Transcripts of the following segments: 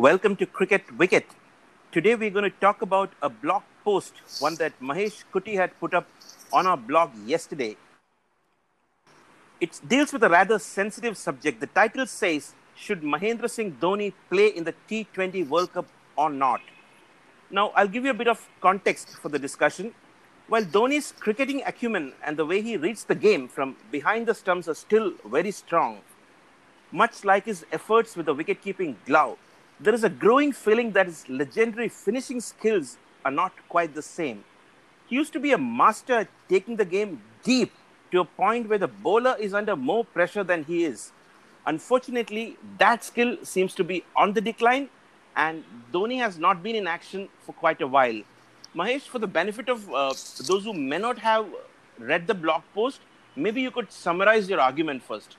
Welcome to Cricket Wicket. Today we're going to talk about a blog post, one that Mahesh Kuti had put up on our blog yesterday. It deals with a rather sensitive subject. The title says, Should Mahendra Singh Dhoni play in the T20 World Cup or not? Now, I'll give you a bit of context for the discussion. While Dhoni's cricketing acumen and the way he reads the game from behind the stumps are still very strong, much like his efforts with the wicket-keeping glove, there is a growing feeling that his legendary finishing skills are not quite the same. He used to be a master at taking the game deep to a point where the bowler is under more pressure than he is. Unfortunately, that skill seems to be on the decline, and Dhoni has not been in action for quite a while. Mahesh, for the benefit of uh, those who may not have read the blog post, maybe you could summarize your argument first.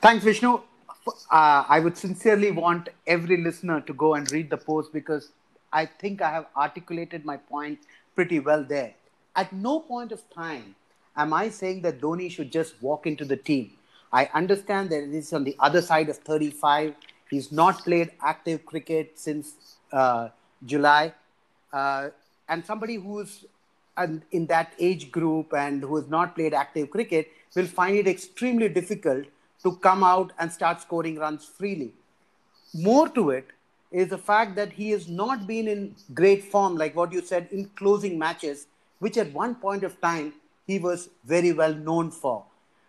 Thanks, Vishnu. Uh, I would sincerely want every listener to go and read the post because I think I have articulated my point pretty well there. At no point of time am I saying that Dhoni should just walk into the team. I understand that it is on the other side of 35. He's not played active cricket since uh, July uh, and somebody who's in that age group and who has not played active cricket will find it extremely difficult to come out and start scoring runs freely. More to it is the fact that he has not been in great form, like what you said, in closing matches, which at one point of time he was very well known for.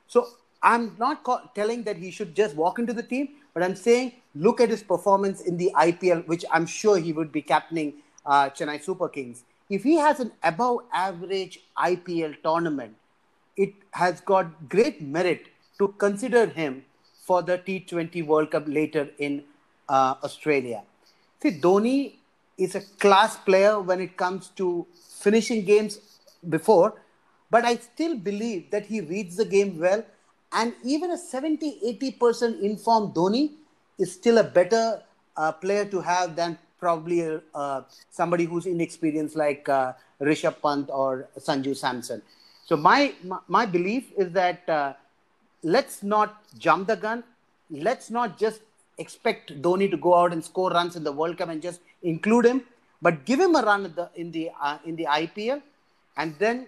So I'm not ca- telling that he should just walk into the team, but I'm saying look at his performance in the IPL, which I'm sure he would be captaining uh, Chennai Super Kings, if he has an above average IPL tournament, it has got great merit to consider him for the T20 World Cup later in uh, Australia. See, Dhoni is a class player when it comes to finishing games before, but I still believe that he reads the game well. And even a 70 80% informed Dhoni is still a better uh, player to have than probably uh, somebody who's inexperienced like uh, Rishabh Pant or Sanju Samson. So my, my, my belief is that uh, let's not jump the gun. Let's not just expect Dhoni to go out and score runs in the World Cup and just include him, but give him a run the, in the uh, in the IPL, and then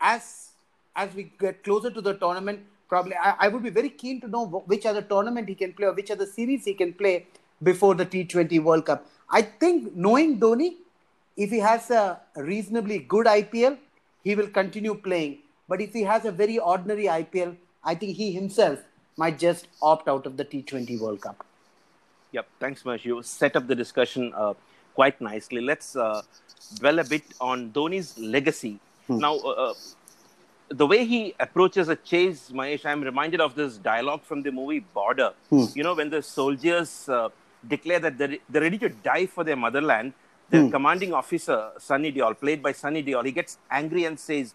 as as we get closer to the tournament, probably I, I would be very keen to know which other tournament he can play or which other series he can play before the T20 World Cup. I think knowing Dhoni, if he has a reasonably good IPL, he will continue playing. But if he has a very ordinary IPL, I think he himself might just opt out of the T20 World Cup. Yep, thanks, Mahesh. You set up the discussion uh, quite nicely. Let's uh, dwell a bit on Dhoni's legacy. Hmm. Now, uh, uh the way he approaches a chase, Mahesh, I'm reminded of this dialogue from the movie Border. Hmm. You know, when the soldiers uh, declare that they're, they're ready to die for their motherland, the hmm. commanding officer, Sunny Deol, played by Sunny Deol, he gets angry and says,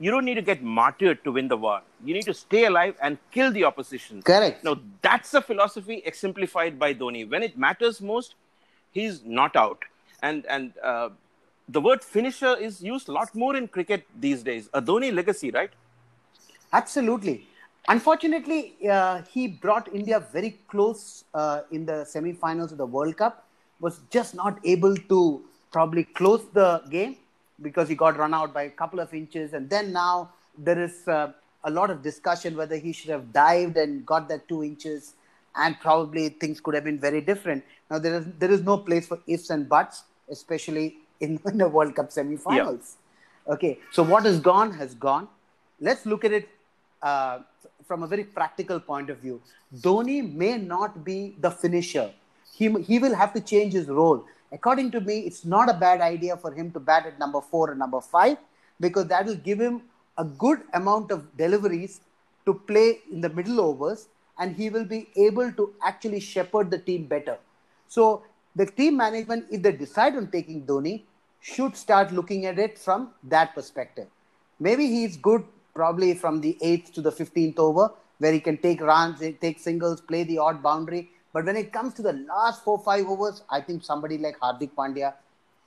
You don't need to get martyred to win the war. You need to stay alive and kill the opposition. Correct. Now, that's the philosophy exemplified by Dhoni. When it matters most, he's not out. And, and uh, the word finisher is used a lot more in cricket these days. A Dhoni legacy, right? Absolutely. Unfortunately, uh, he brought India very close uh, in the semi-finals of the World Cup. Was just not able to probably close the game because he got run out by a couple of inches. And then now there is uh, a lot of discussion whether he should have dived and got that two inches, and probably things could have been very different. Now there is there is no place for ifs and buts, especially in, in the World Cup semi-finals. Yeah. Okay, so what has gone has gone. Let's look at it uh, from a very practical point of view. Dhoni may not be the finisher. He, he will have to change his role. According to me, it's not a bad idea for him to bat at number four and number five because that will give him a good amount of deliveries to play in the middle overs and he will be able to actually shepherd the team better. So, the team management, if they decide on taking Dhoni, should start looking at it from that perspective. Maybe he's good probably from the 8th to the 15th over, where he can take runs, take singles, play the odd boundary. But when it comes to the last four, five overs, I think somebody like Hardik Pandya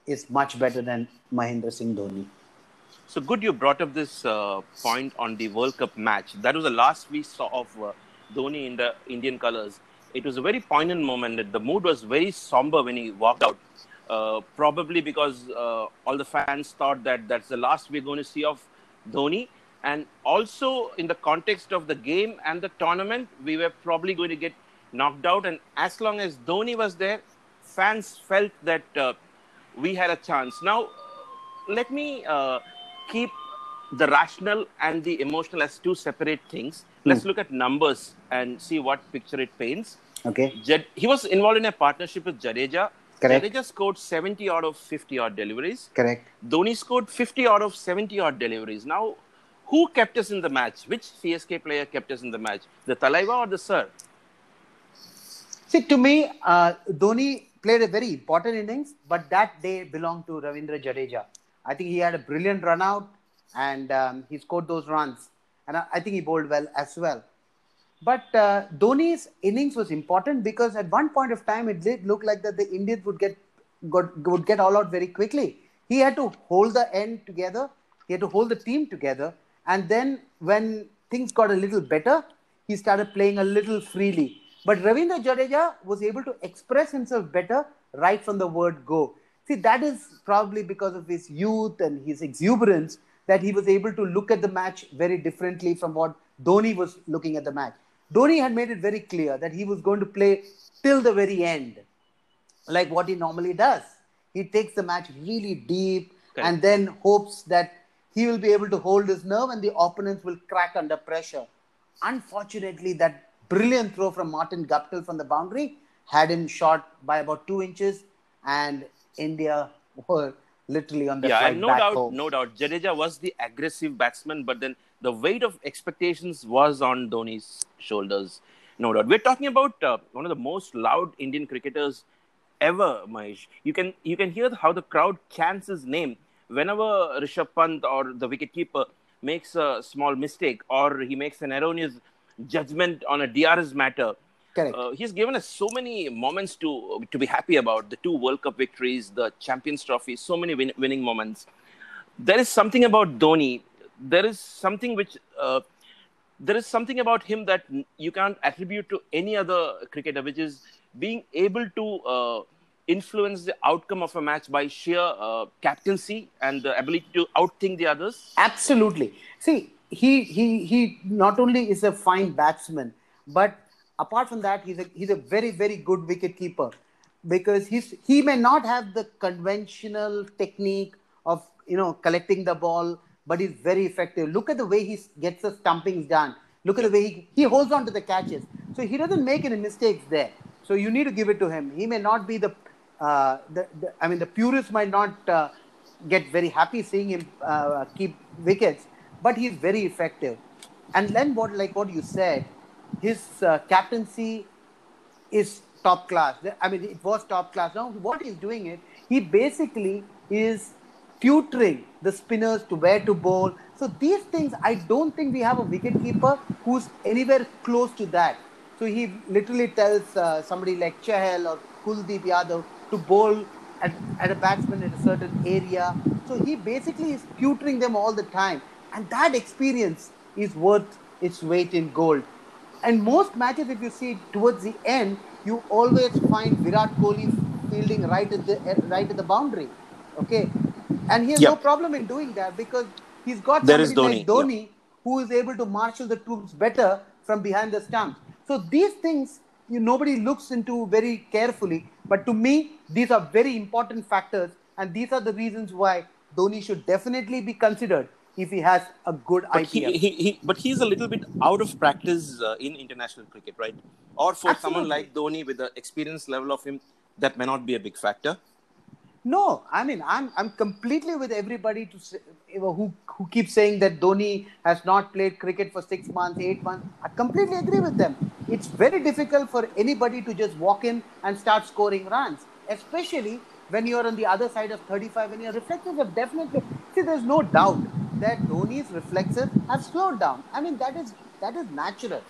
is much better than Mahendra Singh Dhoni. So good you brought up this uh, point on the World Cup match. That was the last we saw of uh, Dhoni in the Indian colours. it was a very poignant moment. The mood was very somber when he walked out. Uh, probably because uh, all the fans thought that that's the last we're going to see of Dhoni. And also, in the context of the game and the tournament, we were probably going to get knocked out. And as long as Dhoni was there, fans felt that uh, we had a chance. Now, let me uh, keep the rational and the emotional as two separate things. Let's Hmm. look at numbers and see what picture it paints. Okay. Jad- he was involved in a partnership with Jadeja. Correct. Jadeja scored 70 out of 50 odd deliveries. Correct. Dhoni scored 50 out of 70 odd deliveries. Now, who kept us in the match? Which CSK player kept us in the match? The Talaiva or the Sir? See, to me, uh, Dhoni played a very important innings, but that day belonged to Ravindra Jadeja. I think he had a brilliant run out and um, he scored those runs. And I, I think he bowled well as well. But uh, Dhoni's innings was important because at one point of time it did look like that the Indians would get got, would get all out very quickly. He had to hold the end together. He had to hold the team together. And then when things got a little better, he started playing a little freely. But Ravindra Jadeja was able to express himself better right from the word go. See, that is probably because of his youth and his exuberance that he was able to look at the match very differently from what Dhoni was looking at the match. Dhoni had made it very clear that he was going to play till the very end, like what he normally does. He takes the match really deep Correct. and then hopes that he will be able to hold his nerve and the opponents will crack under pressure. Unfortunately, that brilliant throw from Martin Guptill from the boundary had him short by about two inches, and India were literally on the yeah, and no doubt, home. no doubt, Jadeja was the aggressive batsman, but then the weight of expectations was on Dhoni's shoulders. No doubt. We're talking about uh, one of the most loud Indian cricketers ever, Mahesh. You can you can hear how the crowd chants his name whenever Rishabh Pant or the wicketkeeper makes a small mistake or he makes an erroneous judgment on a DRS matter. Correct. Uh, he's given us so many moments to to be happy about the two World Cup victories, the Champions Trophy, so many win- winning moments. There is something about Dhoni. There is something which uh, there is something about him that you can't attribute to any other cricketer, which is being able to uh, influence the outcome of a match by sheer uh, captaincy and the ability to outthink the others. Absolutely. See, he he he not only is a fine batsman, but apart from that, he's a he's a very very good wicket keeper because he's he may not have the conventional technique of you know collecting the ball, but he's very effective. Look at the way he gets the stumpings done. Look at the way he, he holds on to the catches. So he doesn't make any mistakes there. So you need to give it to him. He may not be the, uh, the, the I mean, the purists might not uh, get very happy seeing him uh, keep wickets, but he's very effective. And then what, like what you said, his uh, captaincy is top class. I mean, it was top class. Now, what he's doing it, he basically is tutoring the spinners to where to bowl. So these things, I don't think we have a wicketkeeper who's anywhere close to that. So he literally tells uh, somebody like Chahal or Kuldeep Yadav to bowl at, at a batsman in a certain area. So he basically is tutoring them all the time. And that experience is worth its weight in gold. And most matches, if you see towards the end, you always find Virat Kohli fielding right at the right at the boundary. Okay, and he has Yeah. no problem in doing that because he's got There somebody is like Dhoni, Dhoni who is able to marshal the troops better from behind the stumps. So these things you, nobody looks into very carefully, but to me these are very important factors, and these are the reasons why Dhoni should definitely be considered if he has a good But IPL. he, he, he, but he's a little bit out of practice uh, in international cricket, right? Or for someone like Dhoni with the experience level of him, that may not be a big factor. No, I mean I'm I'm completely with everybody to say, who who keeps saying that Dhoni has not played cricket for six months, eight months. I completely agree with them. It's very difficult for anybody to just walk in and start scoring runs, especially when you're on the other side of 35 and your reflexes have definitely see. There's no doubt that Dhoni's reflexes have slowed down. I mean that is that is natural.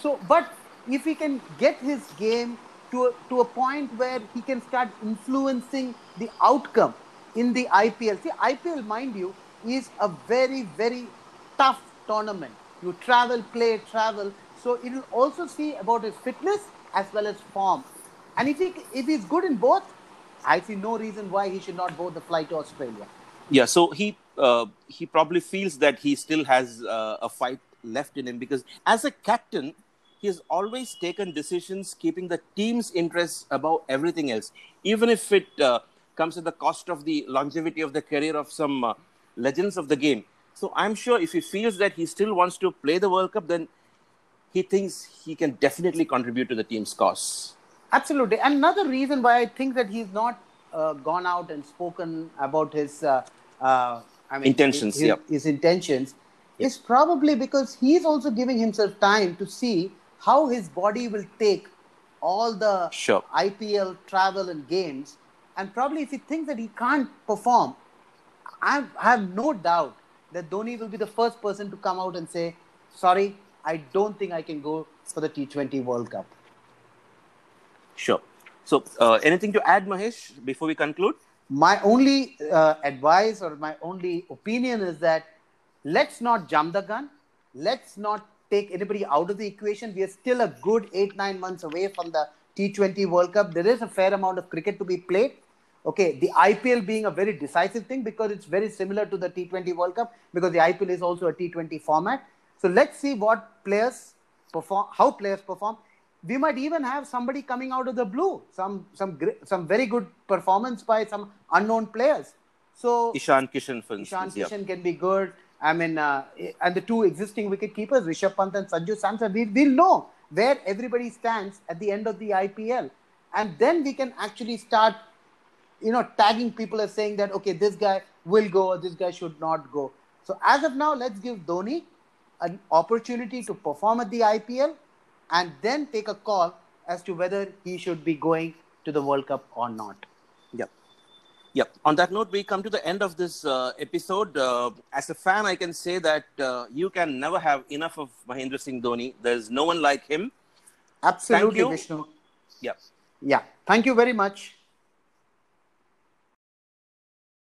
So, but if he can get his game to a, to a point where he can start influencing the outcome in the IPL. See, IPL, mind you, is a very, very tough tournament. You travel, play, travel. So it will also see about his fitness as well as form. And if he if he's good in both, I see no reason why he should not board the flight to Australia. Yeah, so he uh, he probably feels that he still has uh, a fight left in him because as a captain, he has always taken decisions keeping the team's interests above everything else, even if it uh, comes at the cost of the longevity of the career of some uh, legends of the game. So I'm sure if he feels that he still wants to play the World Cup, then he thinks he can definitely contribute to the team's cause. Absolutely. Another reason why I think that he's not uh, gone out and spoken about his uh, uh, I mean, intentions, his, yep. his intentions Yep. is probably because he's also giving himself time to see how his body will take all the Sure. IPL travel and games. And probably if he thinks that he can't perform, I I have no doubt that Dhoni will be the first person to come out and say, sorry, I don't think I can go for the T20 World Cup. Sure. So, uh, anything to add, Mahesh, before we conclude? My only uh, advice or my only opinion is that let's not jump the gun. Let's not take anybody out of the equation. We are still a good eight, nine months away from the T20 World Cup. There is a fair amount of cricket to be played. Okay, the IPL being a very decisive thing because it's very similar to the T20 World Cup because the IPL is also a T20 format. So let's see what players perform, how players perform we might even have somebody coming out of the blue some some some very good performance by some unknown players so Ishan Kishan, for Ishan instance. yeah. Kishan can be good i mean uh, and the two existing wicket keepers rishabh pant and sanju samson we, we'll know where everybody stands at the end of the ipl and then we can actually start you know tagging people as saying that okay this guy will go or this guy should not go so as of now let's give dhoni an opportunity to perform at the ipl and then take a call as to whether he should be going to the world cup or not Yep. Yep. On that note, we come to the end of this uh, episode. Uh, as a fan, I can say that uh, you can never have enough of Mahendra Singh Dhoni. There's no one like him. absolutely vishnu Yep. yeah thank you very much